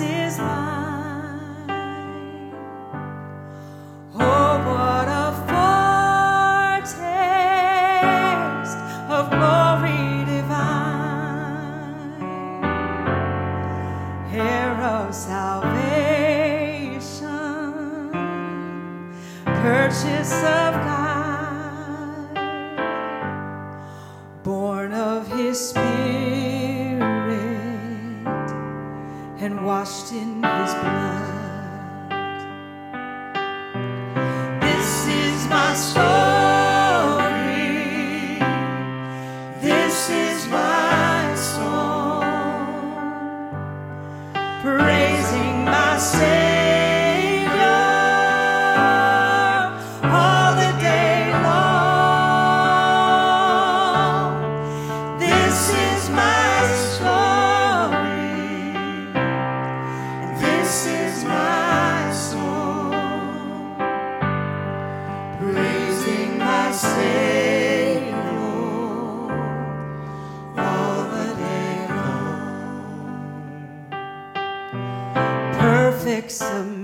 is mine. Submission,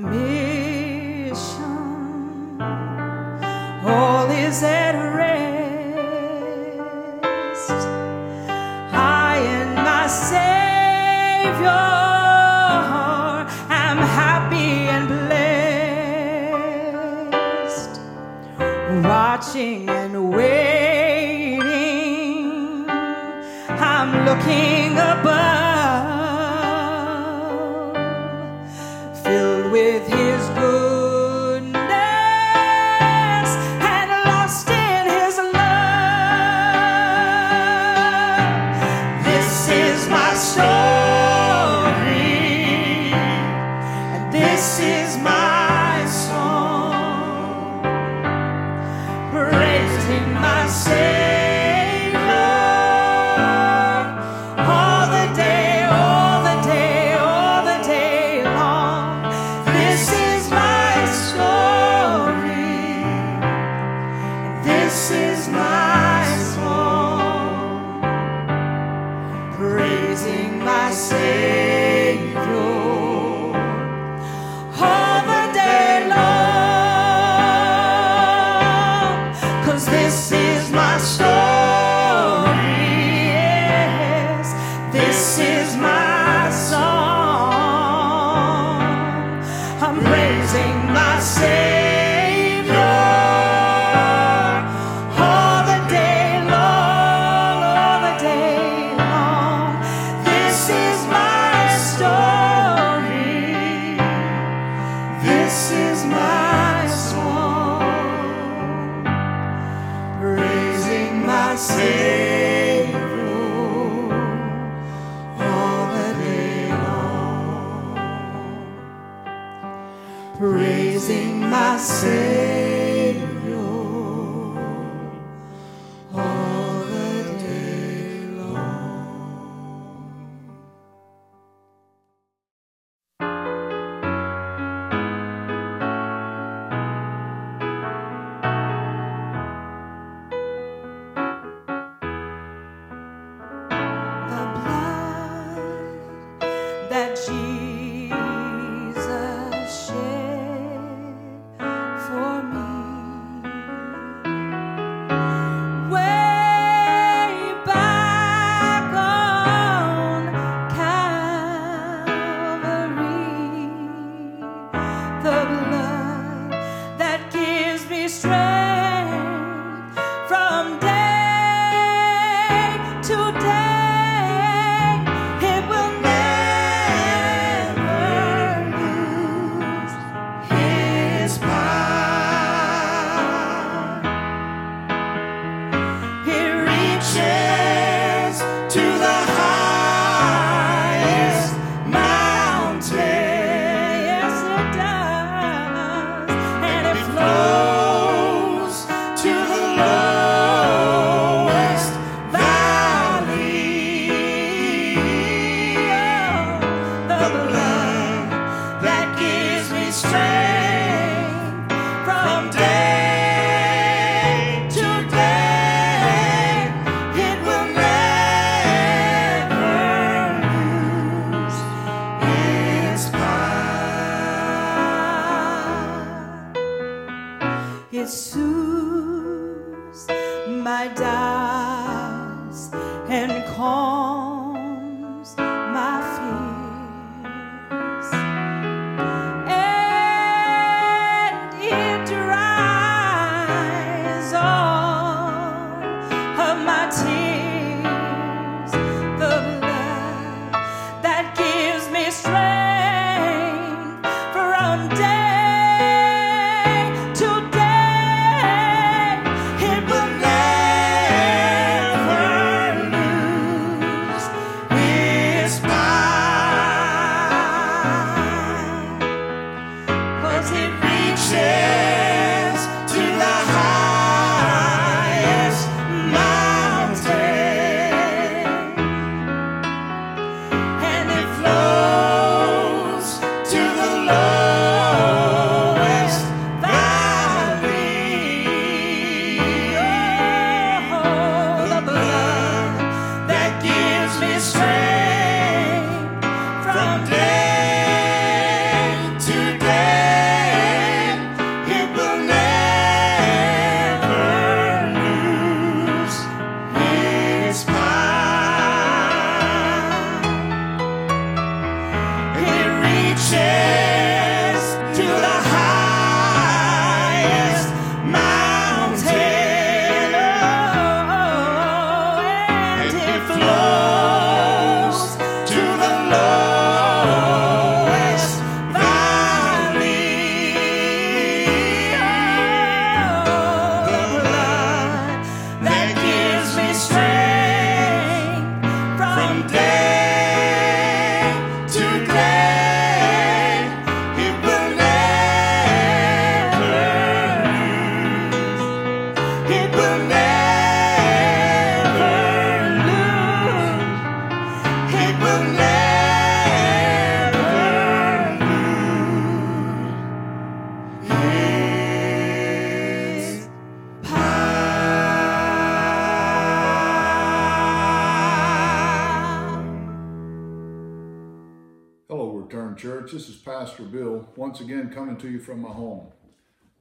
once again coming to you from my home.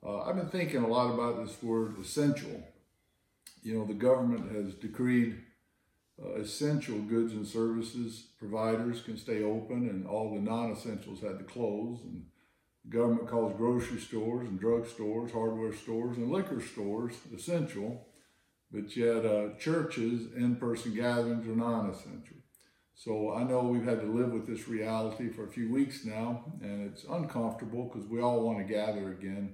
Uh, I've been thinking a lot about this word essential. You know, the government has decreed uh, essential goods and services providers can stay open, and all the non essentials had to close. And the government calls grocery stores and drug stores, hardware stores, and liquor stores essential, but yet uh, churches, in person gatherings, are non essential. So I know we've had to live with this reality for a few weeks now, and it's uncomfortable because we all want to gather again.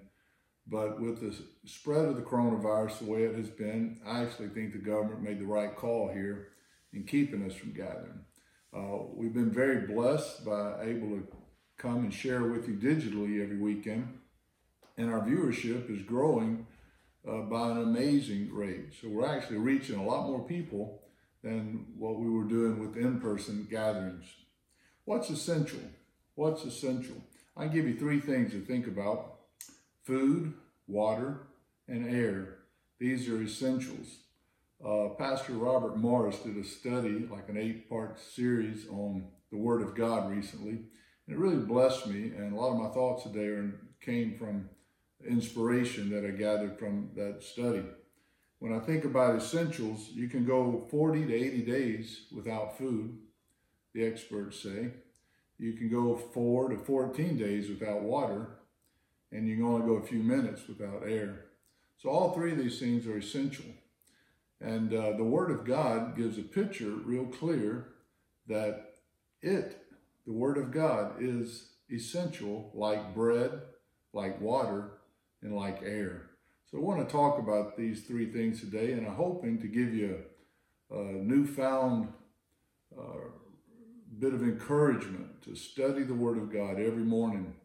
But with the spread of the coronavirus the way it has been, I actually think the government made the right call here in keeping us from gathering. Uh, we've been very blessed by able to come and share with you digitally every weekend, and our viewership is growing uh, by an amazing rate. So we're actually reaching a lot more people than what we were doing with in-person gatherings. What's essential? What's essential? I give you three things to think about. Food, water, and air. These are essentials. Uh, Pastor Robert Morris did a study, like an eight-part series on the Word of God recently, and it really blessed me. And a lot of my thoughts today are, came from inspiration that I gathered from that study. When I think about essentials, you can go 40 to 80 days without food, the experts say. You can go 4 to 14 days without water, and you can only go a few minutes without air. So all three of these things are essential. And uh, the Word of God gives a picture real clear that it, the Word of God, is essential like bread, like water, and like air. So I want to talk about these three things today, and I'm hoping to give you a, newfound uh, bit of encouragement to study the Word of God every morning,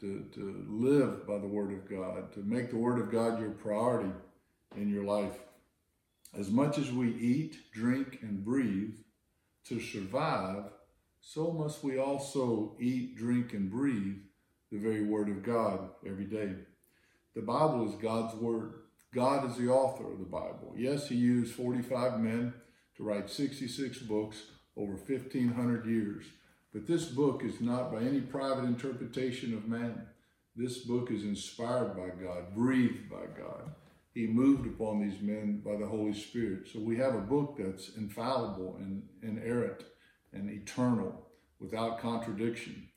to, to live by the Word of God, to make the Word of God your priority in your life. As much as we eat, drink, and breathe to survive, so must we also eat, drink, and breathe the very Word of God every day. The Bible is God's Word. God is the author of the Bible. Yes, He used 45 men to write 66 books over 1,500 years. But this book is not by any private interpretation of man. This book is inspired by God, breathed by God. He moved upon these men by the Holy Spirit. So we have a book that's infallible and inerrant and eternal without contradiction.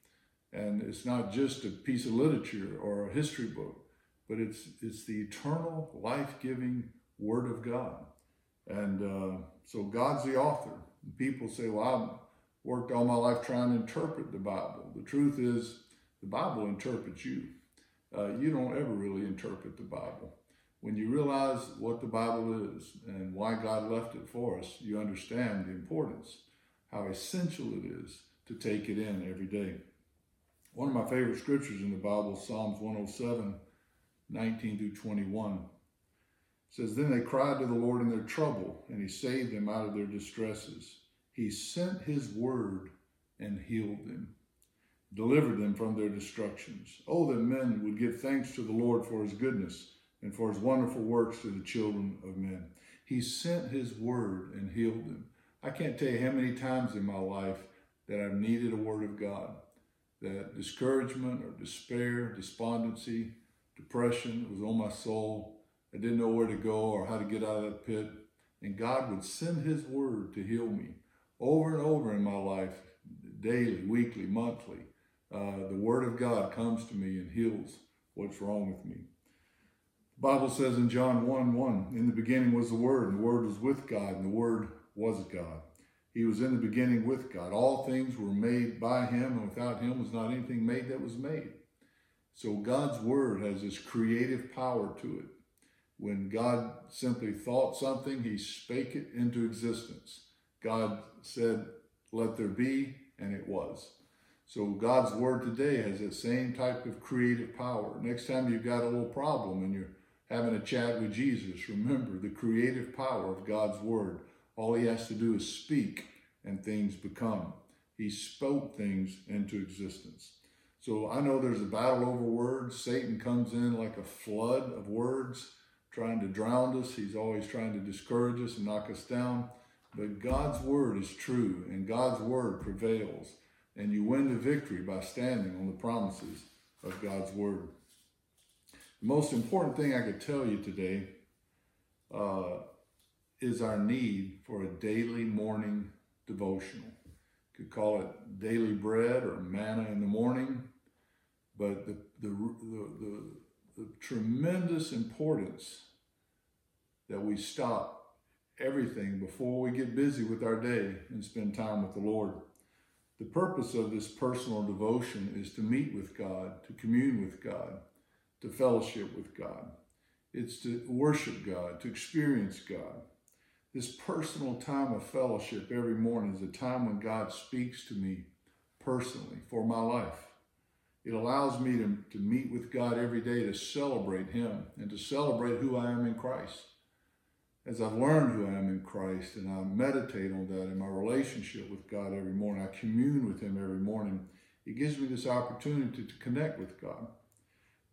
And it's not just a piece of literature or a history book but it's it's the eternal, life-giving Word of God. And uh, so God's the author. People say, "Well, I've worked all my life trying to interpret the Bible." The truth is, the Bible interprets you. Uh, you don't ever really interpret the Bible. When you realize what the Bible is and why God left it for us, you understand the importance, how essential it is to take it in every day. One of my favorite scriptures in the Bible, Psalms 107, 19 through 21. It says, Then they cried to the Lord in their trouble, and he saved them out of their distresses. He sent his word and healed them, delivered them from their destructions. Oh, that men would give thanks to the Lord for his goodness and for his wonderful works to the children of men. He sent his word and healed them. I can't tell you how many times in my life that I've needed a word of God, that discouragement or despair, despondency, depression was on my soul. I didn't know where to go or how to get out of that pit. And God would send his word to heal me over and over in my life, daily, weekly, monthly. Uh, the word of God comes to me and heals what's wrong with me. The Bible says in John 1 1, in the beginning was the Word, and the Word was with God, and the Word was God. He was in the beginning with God. All things were made by Him, and without Him was not anything made that was made. So God's word has this creative power to it. When God simply thought something, he spake it into existence. God said, let there be, and it was. So God's word today has that same type of creative power. Next time you've got a little problem and you're having a chat with Jesus, remember the creative power of God's word. All he has to do is speak and things become. He spoke things into existence. So I know there's a battle over words. Satan comes in like a flood of words, trying to drown us. He's always trying to discourage us and knock us down. But God's word is true, and God's word prevails. and you win the victory by standing on the promises of God's Word. The most important thing I could tell you today uh, is our need for a daily morning devotional. You could call it daily bread or manna in the morning, but the, the, the, the, tremendous importance that we stop everything before we get busy with our day and spend time with the Lord. The purpose of this personal devotion is to meet with God, to commune with God, to fellowship with God. It's to worship God, to experience God. This personal time of fellowship every morning is a time when God speaks to me personally for my life. It allows me to, to meet with God every day to celebrate Him and to celebrate who I am in Christ. As I've learned who I am in Christ and I meditate on that in my relationship with God every morning, I commune with Him every morning, it gives me this opportunity to connect with God.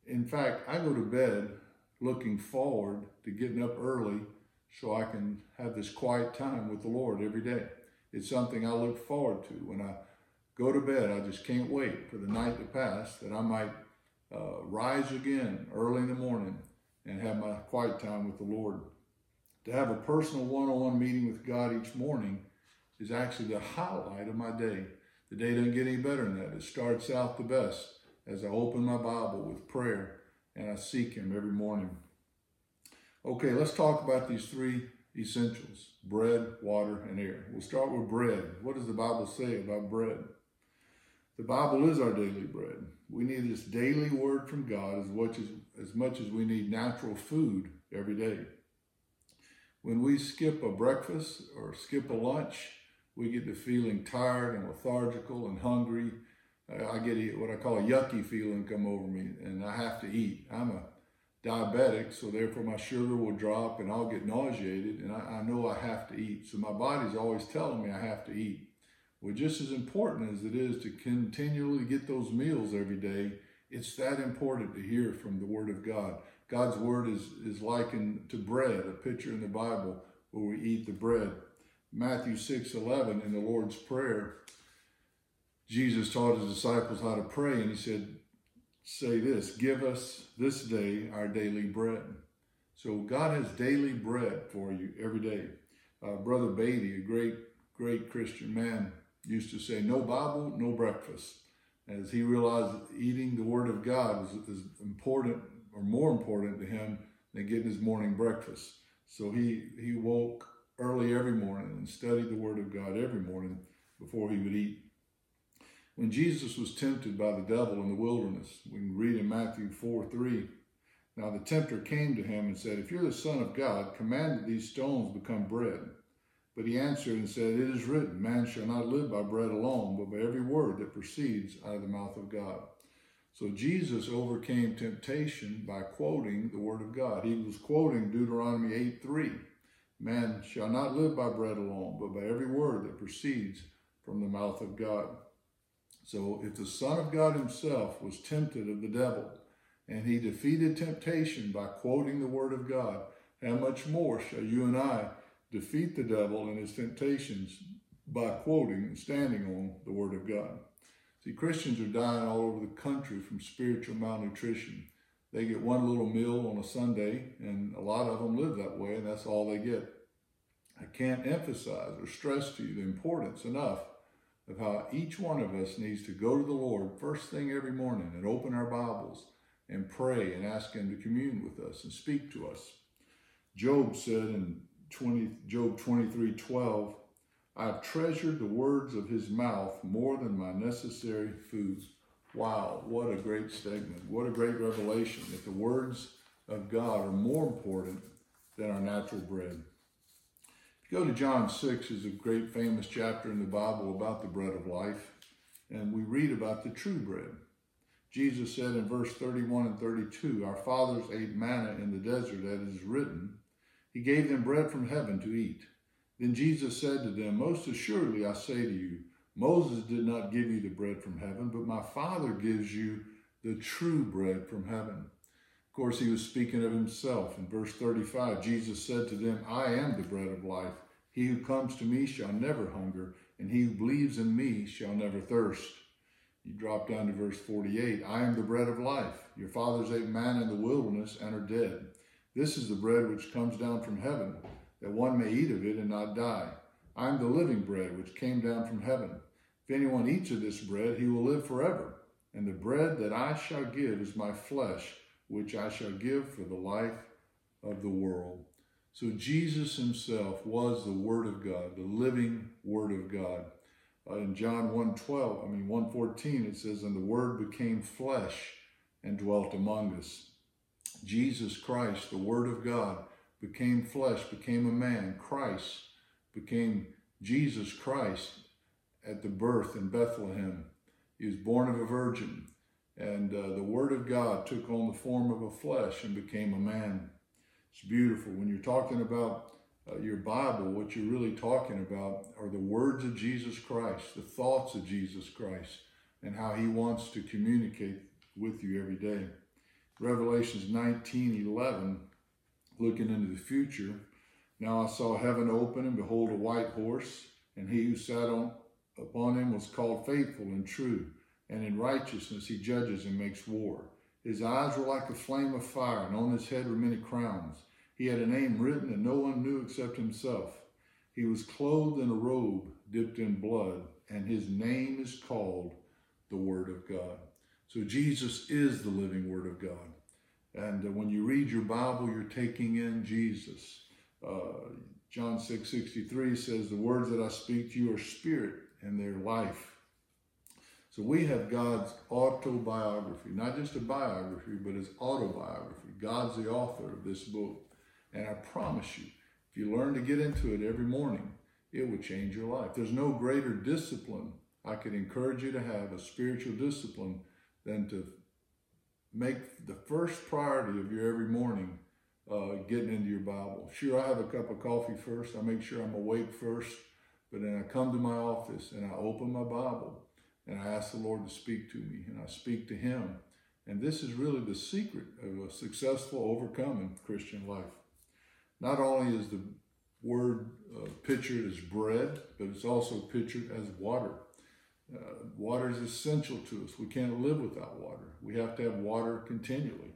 In fact, I go to bed looking forward to getting up early so I can have this quiet time with the Lord every day. It's something I look forward to. When I go to bed, I just can't wait for the night to pass that I might uh, rise again early in the morning and have my quiet time with the Lord. To have a personal one on one meeting with God each morning is actually the highlight of my day. The day doesn't get any better than that. It starts out the best as I open my Bible with prayer and I seek Him every morning. Okay, let's talk about these three essentials bread, water, and air. We'll start with bread. What does the Bible say about bread? The Bible is our daily bread. We need this daily word from God as much as, as much as we need natural food every day. When we skip a breakfast or skip a lunch, we get to feeling tired and lethargical and hungry I get what I call a yucky feeling come over me, and I have to eat. I'm a diabetic, so therefore my sugar will drop and I'll get nauseated, and I, I know I have to eat. So my body's always telling me I have to eat. Well, just as important as it is to continually get those meals every day, it's that important to hear from the Word of God. God's Word is, is likened to bread, a picture in the Bible where we eat the bread. Matthew 6 11 in the Lord's Prayer Jesus taught his disciples how to pray, and he said, Say this, give us this day our daily bread. So God has daily bread for you every day. Uh, Brother Beatty, a great, great Christian man, used to say, No Bible, no breakfast. As he realized eating the Word of God was as important or more important to him than getting his morning breakfast. So he, he woke early every morning and studied the Word of God every morning before he would eat. When Jesus was tempted by the devil in the wilderness, we can read in Matthew 4 3. Now the tempter came to him and said, If you're the Son of God, command that these stones become bread. But he answered and said, It is written, Man shall not live by bread alone, but by every word that proceeds out of the mouth of God. So Jesus overcame temptation by quoting the word of God. He was quoting Deuteronomy 8 3. Man shall not live by bread alone, but by every word that proceeds from the mouth of God. So if the Son of God himself was tempted of the devil, and he defeated temptation by quoting the Word of God, how much more shall you and I defeat the devil and his temptations by quoting and standing on the Word of God? See, Christians are dying all over the country from spiritual malnutrition. They get one little meal on a Sunday, and a lot of them live that way, and that's all they get. I can't emphasize or stress to you the importance enough of how each one of us needs to go to the Lord first thing every morning and open our Bibles and pray and ask Him to commune with us and speak to us. Job said in 20, Job 23 12, I've treasured the words of his mouth more than my necessary foods. Wow, what a great statement. What a great revelation that the words of God are more important than our natural bread. Go to John 6 is a great famous chapter in the Bible about the bread of life, and we read about the true bread. Jesus said in verse 31 and 32, Our fathers ate manna in the desert, as is written. He gave them bread from heaven to eat. Then Jesus said to them, Most assuredly I say to you, Moses did not give you the bread from heaven, but my Father gives you the true bread from heaven. Of course, he was speaking of himself. In verse 35, Jesus said to them, I am the bread of life. He who comes to me shall never hunger, and he who believes in me shall never thirst. You drop down to verse 48. I am the bread of life. Your fathers ate manna in the wilderness and are dead. This is the bread which comes down from heaven, that one may eat of it and not die. I am the living bread which came down from heaven. If anyone eats of this bread, he will live forever. And the bread that I shall give is my flesh, which I shall give for the life of the world. So Jesus himself was the Word of God, the living Word of God. Uh, in John 1.12, I mean 1.14, it says, And the Word became flesh and dwelt among us. Jesus Christ, the Word of God, became flesh, became a man. Christ became Jesus Christ at the birth in Bethlehem. He was born of a virgin, and uh, the Word of God took on the form of a flesh and became a man. It's beautiful. When you're talking about uh, your Bible, what you're really talking about are the words of Jesus Christ, the thoughts of Jesus Christ, and how he wants to communicate with you every day. Revelations 19 11, looking into the future. Now I saw heaven open, and behold, a white horse, and he who sat on upon him was called faithful and true, and in righteousness he judges and makes war. His eyes were like a flame of fire, and on his head were many crowns. He had a name written that no one knew except himself. He was clothed in a robe dipped in blood, and his name is called the Word of God. So Jesus is the living Word of God. And uh, when you read your Bible, you're taking in Jesus. Uh, John 6 63 says, The words that I speak to you are spirit and they're life. So we have God's autobiography, not just a biography, but his autobiography. God's the author of this book. And I promise you, if you learn to get into it every morning, it will change your life. There's no greater discipline I could encourage you to have, a spiritual discipline, than to make the first priority of your every morning uh, getting into your Bible. Sure, I have a cup of coffee first. I make sure I'm awake first. But then I come to my office and I open my Bible and I ask the Lord to speak to me and I speak to Him. And this is really the secret of a successful, overcoming Christian life. Not only is the word uh, pictured as bread, but it's also pictured as water. Uh, water is essential to us. We can't live without water. We have to have water continually.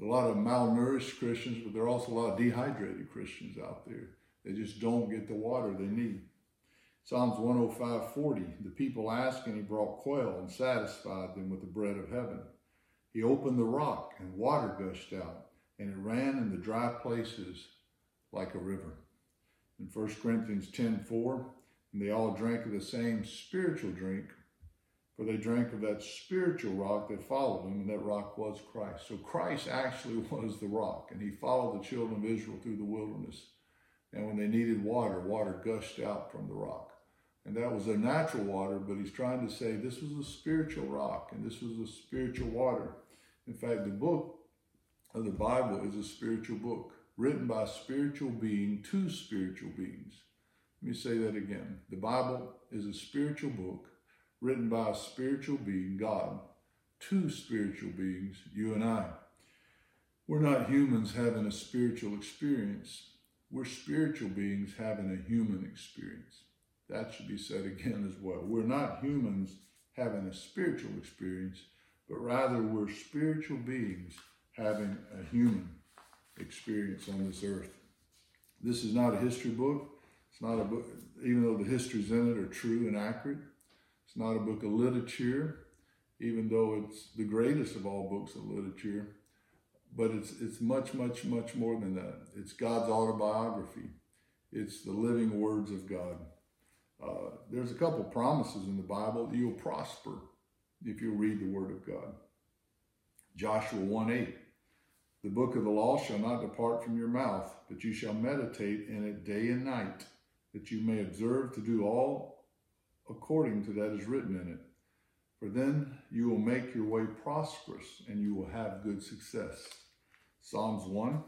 A lot of malnourished Christians, but there are also a lot of dehydrated Christians out there. They just don't get the water they need. Psalms 105 40, the people asked, and he brought quail and satisfied them with the bread of heaven. He opened the rock, and water gushed out, and it ran in the dry places like a river. In 1 Corinthians 10 4, and they all drank of the same spiritual drink, for they drank of that spiritual rock that followed them, and that rock was Christ. So Christ actually was the rock, and he followed the children of Israel through the wilderness. And when they needed water, water gushed out from the rock. And that was their natural water, but he's trying to say this was a spiritual rock and this was a spiritual water. In fact, the book of the Bible is a spiritual book written by a spiritual being to spiritual beings. Let me say that again. The Bible is a spiritual book written by a spiritual being, God, two spiritual beings, you and I. We're not humans having a spiritual experience. We're spiritual beings having a human experience. That should be said again as well. We're not humans having a spiritual experience, but rather we're spiritual beings having a human experience on this earth. This is not a history book. It's not a book, even though the histories in it are true and accurate. It's not a book of literature, even though it's the greatest of all books of literature. But it's, it's much, much, much more than that. It's God's autobiography. It's the living words of God. Uh, there's a couple promises in the Bible that you'll prosper if you read the Word of God. Joshua 1 8. The book of the law shall not depart from your mouth, but you shall meditate in it day and night, that you may observe to do all according to that is written in it. For then you will make your way prosperous and you will have good success. Psalms 1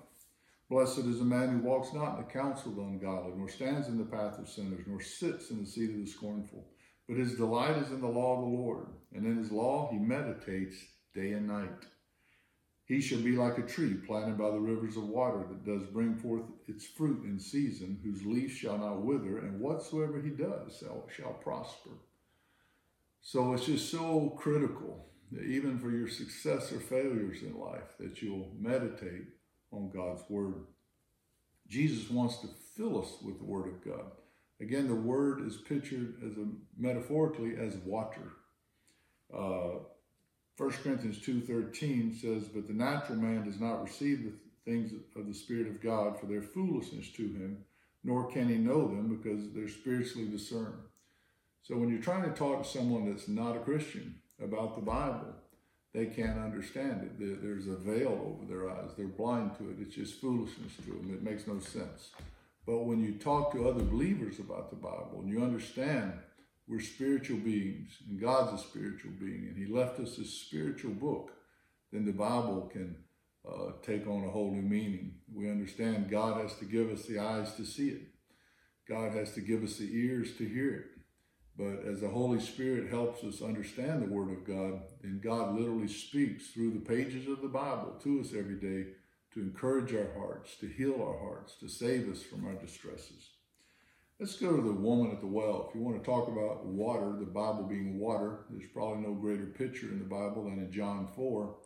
Blessed is the man who walks not in the counsel of the ungodly, nor stands in the path of sinners, nor sits in the seat of the scornful. But his delight is in the law of the Lord, and in his law he meditates day and night. He shall be like a tree planted by the rivers of water that does bring forth its fruit in season, whose leaf shall not wither, and whatsoever he does shall, prosper. So it's just so critical, even for your success or failures in life, that you'll meditate on God's Word. Jesus wants to fill us with the Word of God. Again, the Word is pictured as a metaphorically as water. Uh, 1 Corinthians 2.13 says, But the natural man does not receive the things of the Spirit of God, for their foolishness to him, nor can he know them because they're spiritually discerned. So when you're trying to talk to someone that's not a Christian about the Bible, they can't understand it. There's a veil over their eyes. They're blind to it. It's just foolishness to them. It makes no sense. But when you talk to other believers about the Bible and you understand we're spiritual beings and God's a spiritual being and He left us this spiritual book, then the Bible can uh, take on a whole new meaning. We understand God has to give us the eyes to see it, God has to give us the ears to hear it. But as the Holy Spirit helps us understand the Word of God, then God literally speaks through the pages of the Bible to us every day to encourage our hearts, to heal our hearts, to save us from our distresses. Let's go to the woman at the well. If you want to talk about water, the Bible being water, there's probably no greater picture in the Bible than in John 4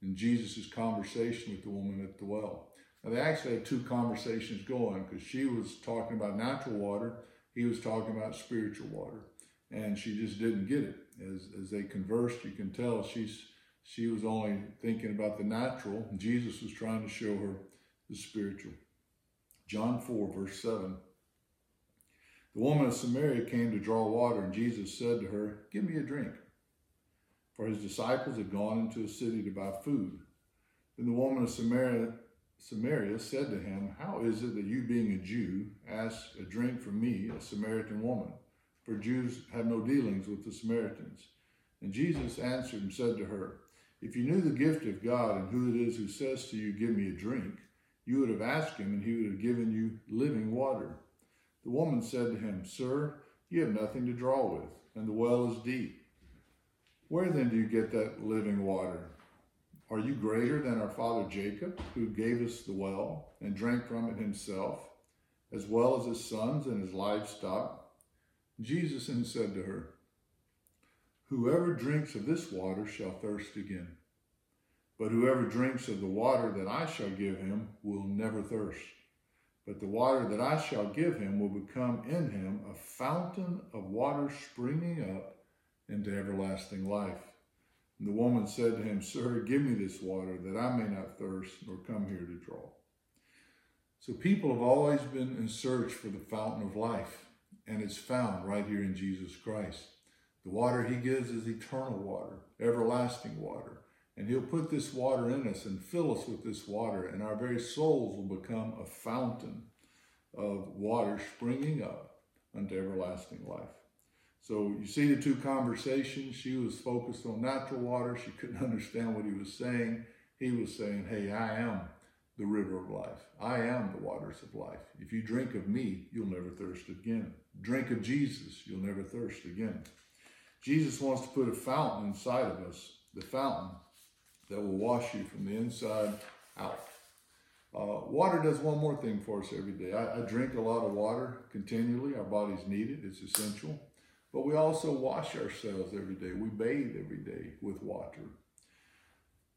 in Jesus' conversation with the woman at the well. Now, they actually had two conversations going because she was talking about natural water, he was talking about spiritual water and she just didn't get it. As, as they conversed, you can tell she's she was only thinking about the natural. Jesus was trying to show her the spiritual. John 4, verse 7. The woman of Samaria came to draw water, and Jesus said to her, Give me a drink. For his disciples had gone into a city to buy food. Then the woman of Samaria, Samaria said to him, How is it that you, being a Jew, ask a drink from me, a Samaritan woman? for Jews have no dealings with the Samaritans. And Jesus answered and said to her, If you knew the gift of God and who it is who says to you, Give me a drink, you would have asked him, and he would have given you living water. The woman said to him, Sir, you have nothing to draw with, and the well is deep. Where then do you get that living water? Are you greater than our father Jacob, who gave us the well and drank from it himself, as well as his sons and his livestock? Jesus then said to her, Whoever drinks of this water shall thirst again. But whoever drinks of the water that I shall give him will never thirst. But the water that I shall give him will become in him a fountain of water springing up into everlasting life. And the woman said to him, Sir, give me this water that I may not thirst nor come here to draw. So people have always been in search for the fountain of life and it's found right here in Jesus Christ. The water he gives is eternal water, everlasting water. And he'll put this water in us and fill us with this water, and our very souls will become a fountain of water springing up unto everlasting life. So you see the two conversations. She was focused on natural water. She couldn't understand what he was saying. He was saying, Hey, I am the river of life. I am the waters of life. If you drink of me, you'll never thirst again. Drink of Jesus, you'll never thirst again. Jesus wants to put a fountain inside of us, the fountain that will wash you from the inside out. Uh, water does one more thing for us every day. I, I drink a lot of water continually. Our bodies need it, it's essential. But we also wash ourselves every day. We bathe every day with water.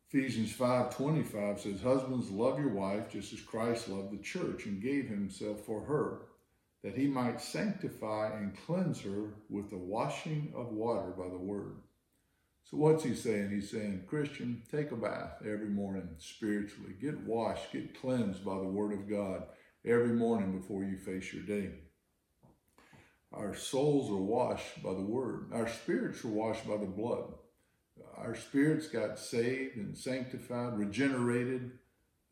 Ephesians 5:25 says, "Husbands, love your wife just as Christ loved the church and gave himself for her, that he might sanctify and cleanse her with the washing of water by the word." So what's he saying? He's saying, Christian, take a bath every morning spiritually. Get washed, get cleansed by the word of God every morning before you face your day. Our souls are washed by the word. Our spirits are washed by the blood our spirits got saved and sanctified, regenerated,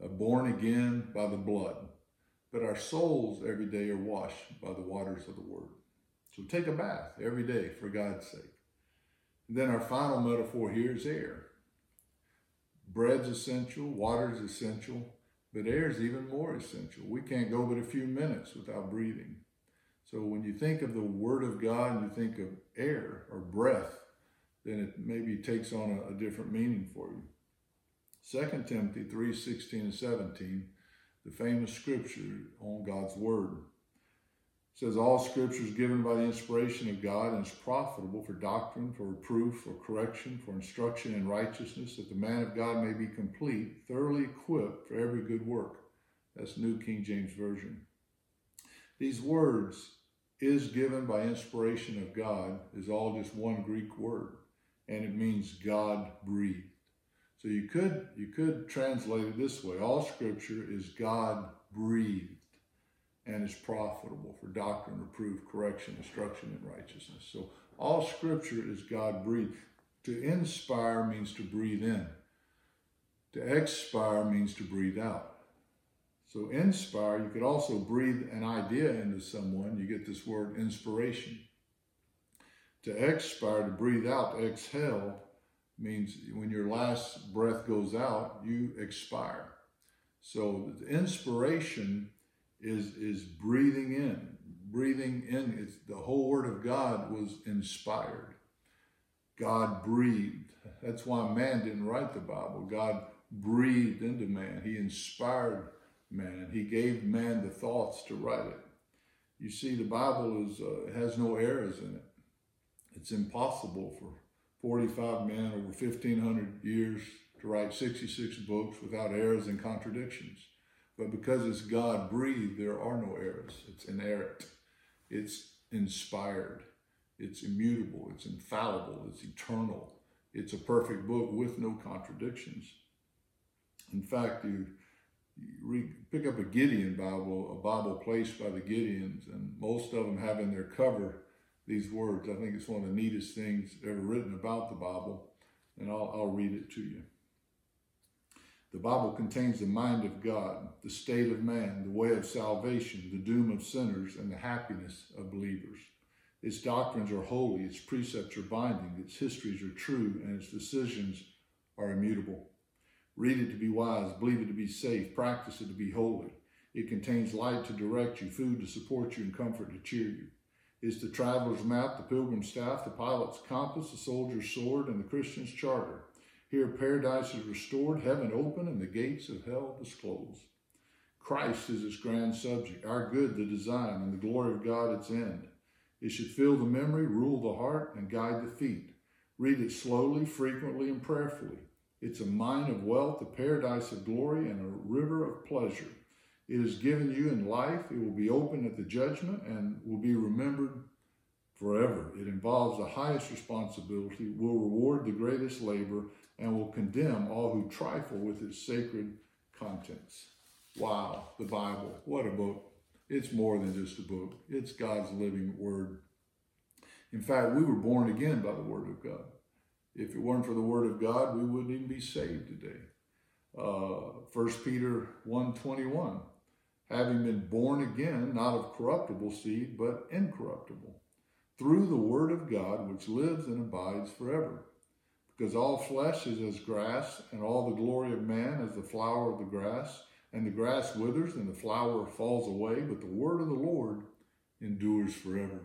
uh, born again by the blood. But our souls every day are washed by the waters of the Word. So take a bath every day for God's sake. Then our final metaphor here is air. Bread's essential, water's essential, but air is even more essential. We can't go but a few minutes without breathing. So when you think of the Word of God and you think of air or breath, then it maybe takes on a, a different meaning for you. 2 Timothy 3 16 and 17, the famous scripture on God's Word. Says, All scripture is given by the inspiration of God and is profitable for doctrine, for reproof, for correction, for instruction in righteousness, that the man of God may be complete, thoroughly equipped for every good work. That's New King James Version. These words, is given by inspiration of God, is all just one Greek word, and it means God breathed. So you could you could translate it this way: all Scripture is God breathed and is profitable for doctrine, reproof, correction, instruction in righteousness. So all Scripture is God breathed. To inspire means to breathe in. To expire means to breathe out. So inspire, you could also breathe an idea into someone. You get this word inspiration. To expire, to breathe out, to exhale, means when your last breath goes out, you expire. So the inspiration is is breathing in, breathing in. It's the whole Word of God was inspired. God breathed. That's why man didn't write the Bible. God breathed into man. He inspired man. He gave man the thoughts to write it. You see, the Bible is uh, has no errors in it. It's impossible for 45 men over 1,500 years to write 66 books without errors and contradictions. But because it's God breathed, there are no errors. It's inerrant. It's inspired. It's immutable. It's infallible. It's eternal. It's a perfect book with no contradictions. In fact, you pick up a Gideon Bible, a Bible placed by the Gideons, and most of them have in their cover these words. I think it's one of the neatest things ever written about the Bible, and I'll, I'll read it to you. The Bible contains the mind of God, the state of man, the way of salvation, the doom of sinners, and the happiness of believers. Its doctrines are holy, its precepts are binding, its histories are true, and its decisions are immutable. Read it to be wise, believe it to be safe, practice it to be holy. It contains light to direct you, food to support you, and comfort to cheer you. It's the traveler's map, the pilgrim's staff, the pilot's compass, the soldier's sword, and the Christian's charter. Here paradise is restored, heaven open, and the gates of hell disclosed. Christ is its grand subject, our good the design, and the glory of God its end. It should fill the memory, rule the heart, and guide the feet. Read it slowly, frequently, and prayerfully. It's a mine of wealth, a paradise of glory, and a river of pleasure. It is given you in life. It will be open at the judgment and will be remembered forever. It involves the highest responsibility, will reward the greatest labor, and will condemn all who trifle with its sacred contents. Wow, the Bible, what a book. It's more than just a book, it's God's living word. In fact, we were born again by the word of God. If it weren't for the word of God, we wouldn't even be saved today. Uh, 1 Peter 1.21, having been born again, not of corruptible seed, but incorruptible, through the word of God, which lives and abides forever. Because all flesh is as grass, and all the glory of man as the flower of the grass. And the grass withers, and the flower falls away, but the word of the Lord endures forever.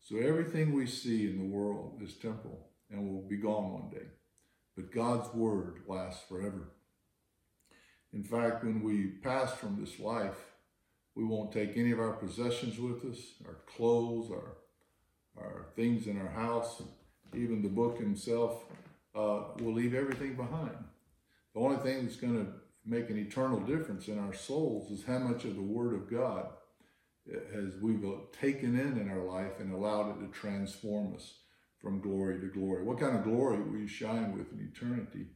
So everything we see in the world is temporal and will be gone one day. But God's word lasts forever. In fact, when we pass from this life, we won't take any of our possessions with us, our clothes, our, our things in our house, even the book himself. Uh, we'll leave everything behind. The only thing that's going to make an eternal difference in our souls is how much of the Word of God has we've taken in in our life and allowed it to transform us from glory to glory. What kind of glory will you shine with in eternity?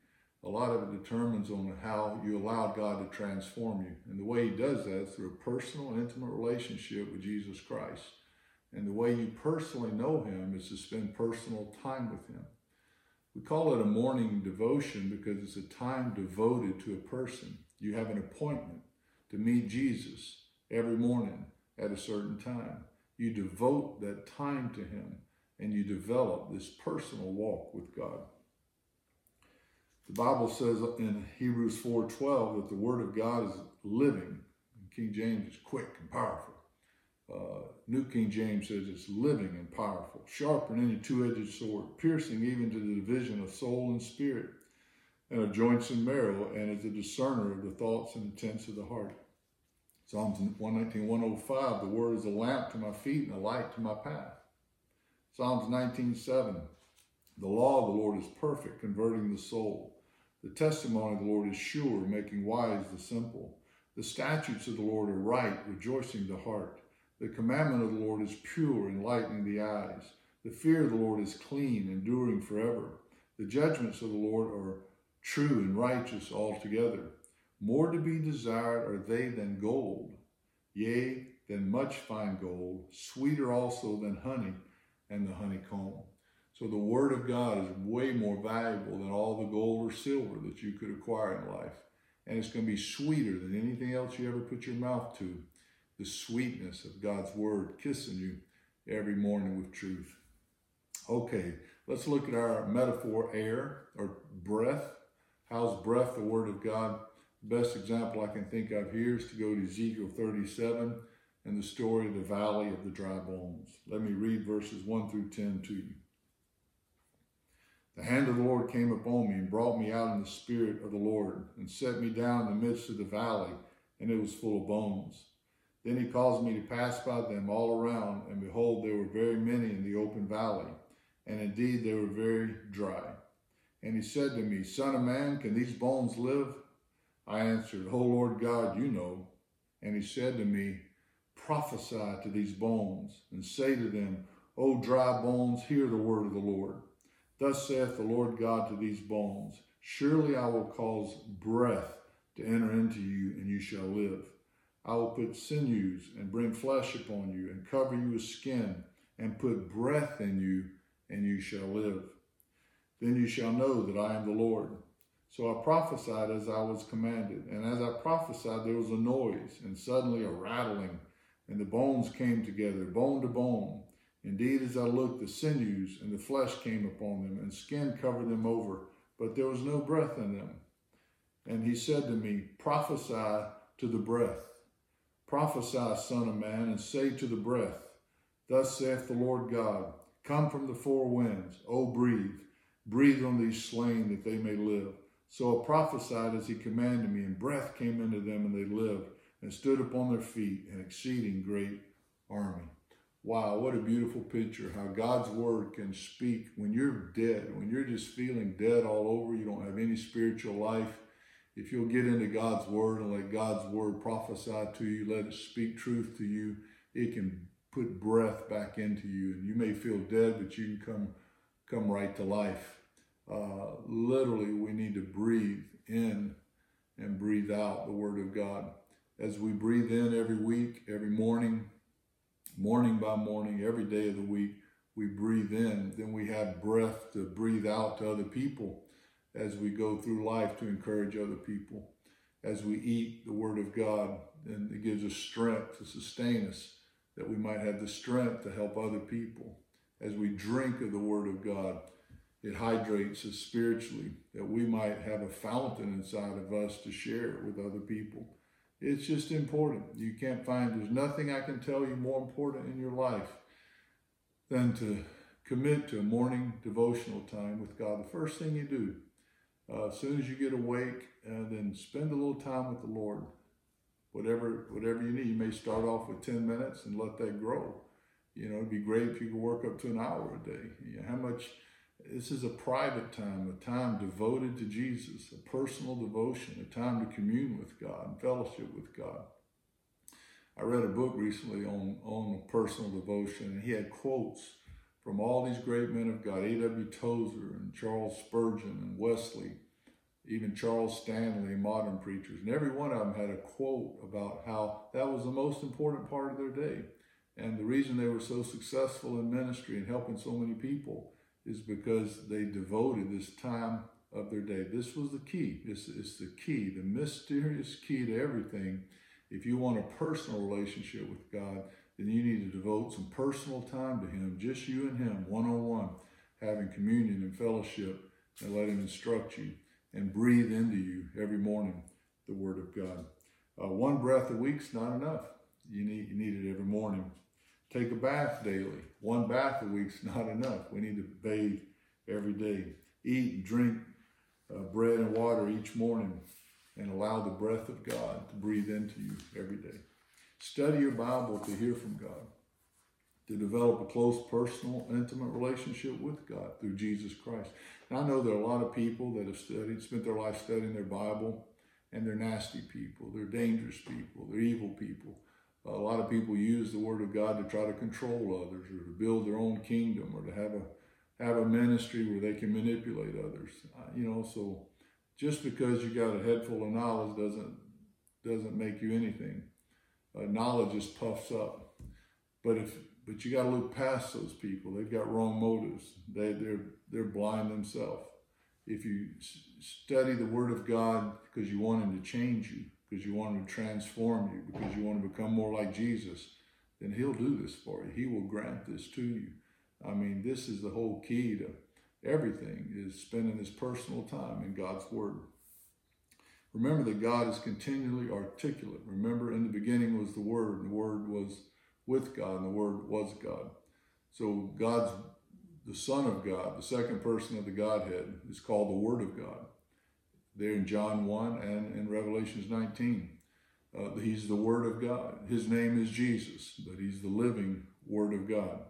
A lot of it determines on how you allow God to transform you. And the way He does that is through a personal, intimate relationship with Jesus Christ. And the way you personally know Him is to spend personal time with Him. We call it a morning devotion because it's a time devoted to a person. You have an appointment to meet Jesus every morning at a certain time. You devote that time to Him and you develop this personal walk with God. The Bible says in Hebrews 4:12 that the Word of God is living. King James is quick and powerful. Uh, New King James says it's living and powerful, sharper than any two-edged sword, piercing even to the division of soul and spirit, and of joints and marrow, and is a discerner of the thoughts and intents of the heart. Psalms 119, 105, the word is a lamp to my feet and a light to my path. Psalms 19, 7, the law of the Lord is perfect, converting the soul. The testimony of the Lord is sure, making wise the simple. The statutes of the Lord are right, rejoicing the heart. The commandment of the Lord is pure, enlightening the eyes. The fear of the Lord is clean, enduring forever. The judgments of the Lord are true and righteous altogether. More to be desired are they than gold, yea, than much fine gold, sweeter also than honey and the honeycomb. So the Word of God is way more valuable than all the gold or silver that you could acquire in life. And it's going to be sweeter than anything else you ever put your mouth to. The sweetness of God's Word kissing you every morning with truth. Okay, let's look at our metaphor air or breath. How's breath the Word of God? Best example I can think of here is to go to Ezekiel 37 and the story of the valley of the dry bones. Let me read verses 1 through 10 to you. The hand of the Lord came upon me and brought me out in the spirit of the Lord and set me down in the midst of the valley, and it was full of bones. Then he caused me to pass by them all around, and behold, there were very many in the open valley, and indeed they were very dry. And he said to me, Son of man, can these bones live? I answered, O Lord God, you know. And he said to me, Prophesy to these bones, and say to them, O dry bones, hear the word of the Lord. Thus saith the Lord God to these bones Surely I will cause breath to enter into you, and you shall live. I will put sinews and bring flesh upon you, and cover you with skin, and put breath in you, and you shall live. Then you shall know that I am the Lord. So I prophesied as I was commanded, and as I prophesied, there was a noise, and suddenly a rattling, and the bones came together, bone to bone. Indeed, as I looked, the sinews and the flesh came upon them, and skin covered them over, but there was no breath in them. And he said to me, Prophesy to the breath. Prophesy, Son of Man, and say to the breath, Thus saith the Lord God, Come from the four winds, O breathe, breathe on these slain that they may live. So I prophesied as he commanded me, and breath came into them, and they lived, and stood upon their feet, an exceeding great army. Wow, what a beautiful picture how God's word can speak when you're dead, when you're just feeling dead all over, you don't have any spiritual life. If you'll get into God's word and let God's word prophesy to you, let it speak truth to you, it can put breath back into you. And you may feel dead, but you can come come right to life. Uh, literally, we need to breathe in and breathe out the word of God. As we breathe in every week, every morning, morning by morning, every day of the week, we breathe in, then we have breath to breathe out to other people as we go through life to encourage other people. As we eat the Word of God, and it gives us strength to sustain us, that we might have the strength to help other people. As we drink of the Word of God, it hydrates us spiritually, that we might have a fountain inside of us to share it with other people. It's just important. You can't find, there's nothing I can tell you more important in your life than to commit to a morning devotional time with God. The first thing you do, uh, as soon as you get awake, uh, then spend a little time with the Lord. Whatever, whatever you need. You may start off with 10 minutes and let that grow. You know, it'd be great if you could work up to an hour a day. You know, how much this is a private time, a time devoted to Jesus, a personal devotion, a time to commune with God and fellowship with God. I read a book recently on, on personal devotion, and he had quotes from all these great men of God A.W. Tozer and Charles Spurgeon and Wesley, even Charles Stanley, modern preachers. And every one of them had a quote about how that was the most important part of their day. And the reason they were so successful in ministry and helping so many people is because they devoted this time of their day. This was the key. It's, is the key, the mysterious key to everything. If you want a personal relationship with God, then you need to devote some personal time to Him, just you and Him, one on one, having communion and fellowship, and let Him instruct you and breathe into you every morning the Word of God. Uh, one breath a week's not enough. You need you need it every morning. Take a bath daily. One bath a week's not enough. We need to bathe every day. Eat and drink uh, bread and water each morning and allow the breath of God to breathe into you every day. Study your Bible to hear from God, to develop a close, personal, intimate relationship with God through Jesus Christ. And I know there are a lot of people that have studied, spent their life studying their Bible, and they're nasty people, they're dangerous people, they're evil people. A lot of people use the Word of God to try to control others or to build their own kingdom or to have a have a ministry where they can manipulate others. Uh, you know, so just because you got a head full of knowledge doesn't doesn't make you anything. Uh, knowledge just puffs up. But if but you got to look past those people. They've got wrong motives. They they're they're blind themselves. If you study the Word of God because you want Him to change you, because you want Him to transform you, because you want to become more like Jesus, then He'll do this for you. He will grant this to you. I mean, this is the whole key to everything is spending this personal time in God's Word. Remember that God is continually articulate. Remember, in the beginning was the Word, and the Word was with God, and the Word was God. So God's the Son of God, the second person of the Godhead, is called the Word of God. There in John 1 and in Revelations 19. Uh, he's the Word of God. His name is Jesus, but he's the living Word of God.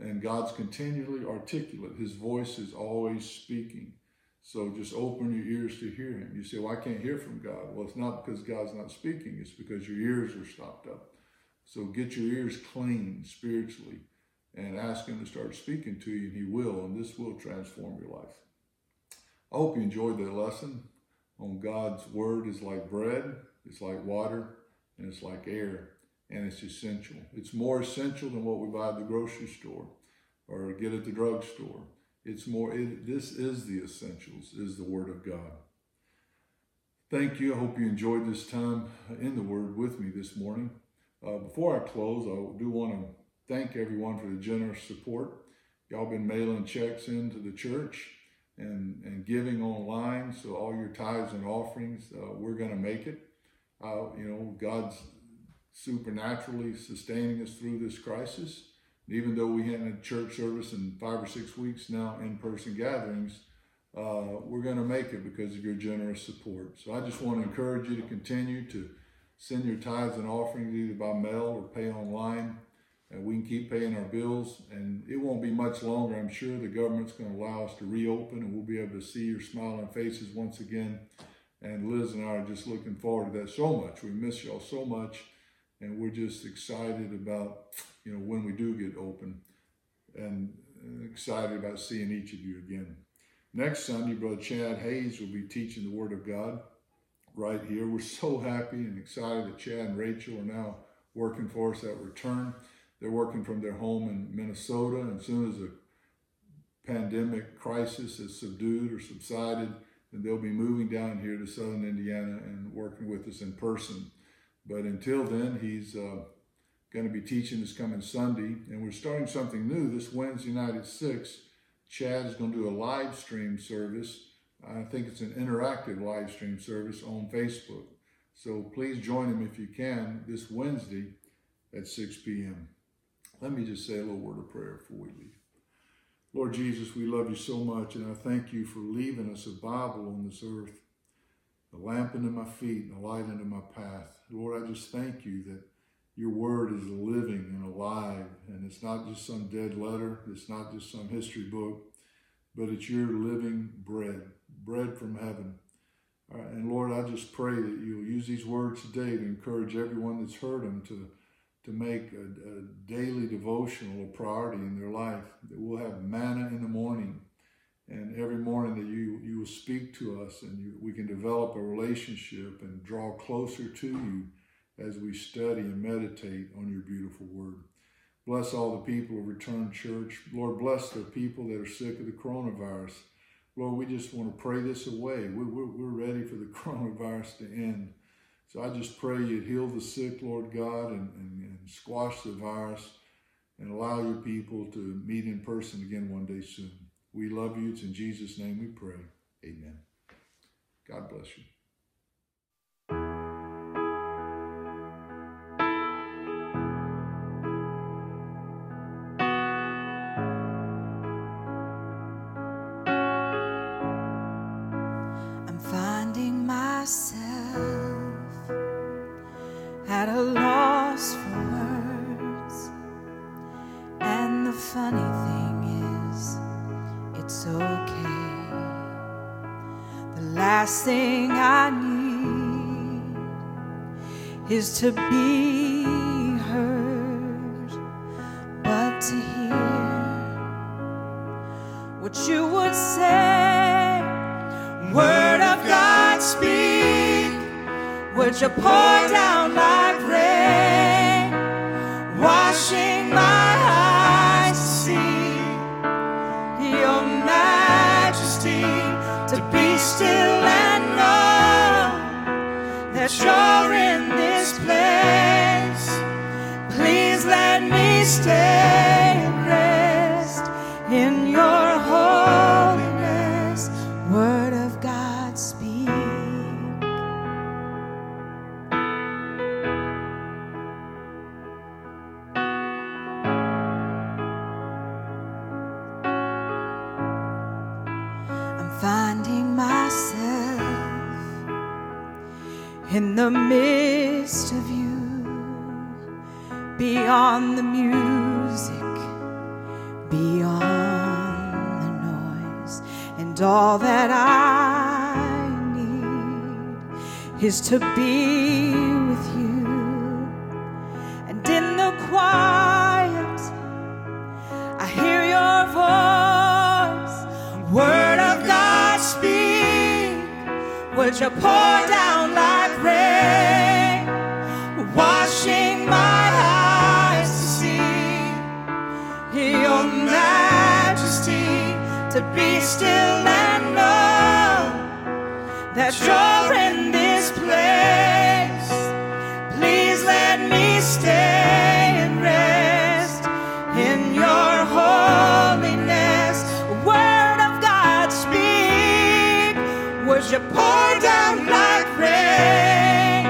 And God's continually articulate. His voice is always speaking. So just open your ears to hear him. You say, well, I can't hear from God. Well, it's not because God's not speaking. It's because your ears are stopped up. So get your ears clean spiritually and ask him to start speaking to you and he will. And this will transform your life. I hope you enjoyed the lesson on God's word is like bread. It's like water and it's like air and it's essential. It's more essential than what we buy at the grocery store or get at the drugstore. It's more, it, this is the essentials, is the Word of God. Thank you. I hope you enjoyed this time in the Word with me this morning. Uh, before I close, I do want to thank everyone for the generous support. Y'all been mailing checks into the church and, and giving online. So all your tithes and offerings, uh, we're going to make it. Uh, you know, God's supernaturally sustaining us through this crisis. And even though we hadn't had church service in five or six weeks now, in person gatherings, uh, we're going to make it because of your generous support. So I just want to encourage you to continue to send your tithes and offerings either by mail or pay online. And we can keep paying our bills, and it won't be much longer. I'm sure the government's going to allow us to reopen, and we'll be able to see your smiling faces once again. And Liz and I are just looking forward to that so much. We miss y'all so much and we're just excited about you know when we do get open and excited about seeing each of you again next sunday brother chad hayes will be teaching the word of god right here we're so happy and excited that chad and rachel are now working for us at return they're working from their home in minnesota and as soon as the pandemic crisis is subdued or subsided then they'll be moving down here to southern indiana and working with us in person but until then, he's uh, going to be teaching this coming Sunday. And we're starting something new this Wednesday night at 6. Chad is going to do a live stream service. I think it's an interactive live stream service on Facebook. So please join him if you can this Wednesday at 6 p.m. Let me just say a little word of prayer before we leave. Lord Jesus, we love you so much, and I thank you for leaving us a Bible on this earth a lamp into my feet and a light into my path. Lord, I just thank you that your word is living and alive, and it's not just some dead letter, it's not just some history book, but it's your living bread, bread from heaven. and Lord, I just pray that you'll use these words today to encourage everyone that's heard them to, to make a, a daily devotional a priority in their life, that we'll have manna in the morning. And every morning that you you will speak to us and you, we can develop a relationship and draw closer to you as we study and meditate on your beautiful word. Bless all the people of return church. Lord bless the people that are sick of the coronavirus lord we just want to pray this away we, we're, we're ready for the coronavirus to end so i just pray you'd heal the sick lord god and, and, and squash the virus and allow your people to meet in person again one day soon we love you. It's in Jesus' name we pray. Amen. God bless you. The last thing I need is to be heard, but to hear what you would say. Word of God, speak. Would you pour down you're in this place. Please let me stay to be with you. And in the quiet, I hear your voice, word of God speak. Would you pour down like rain, washing my eyes to see your majesty, to be still and know that you're you pour down like rain,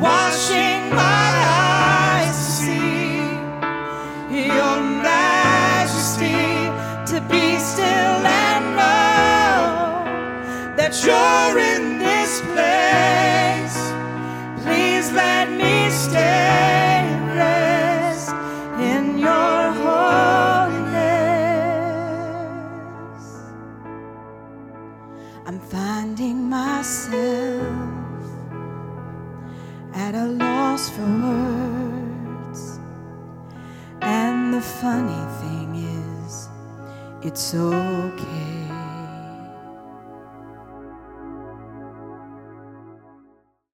washing my eyes to see your majesty, to be still and know that you're in it's okay.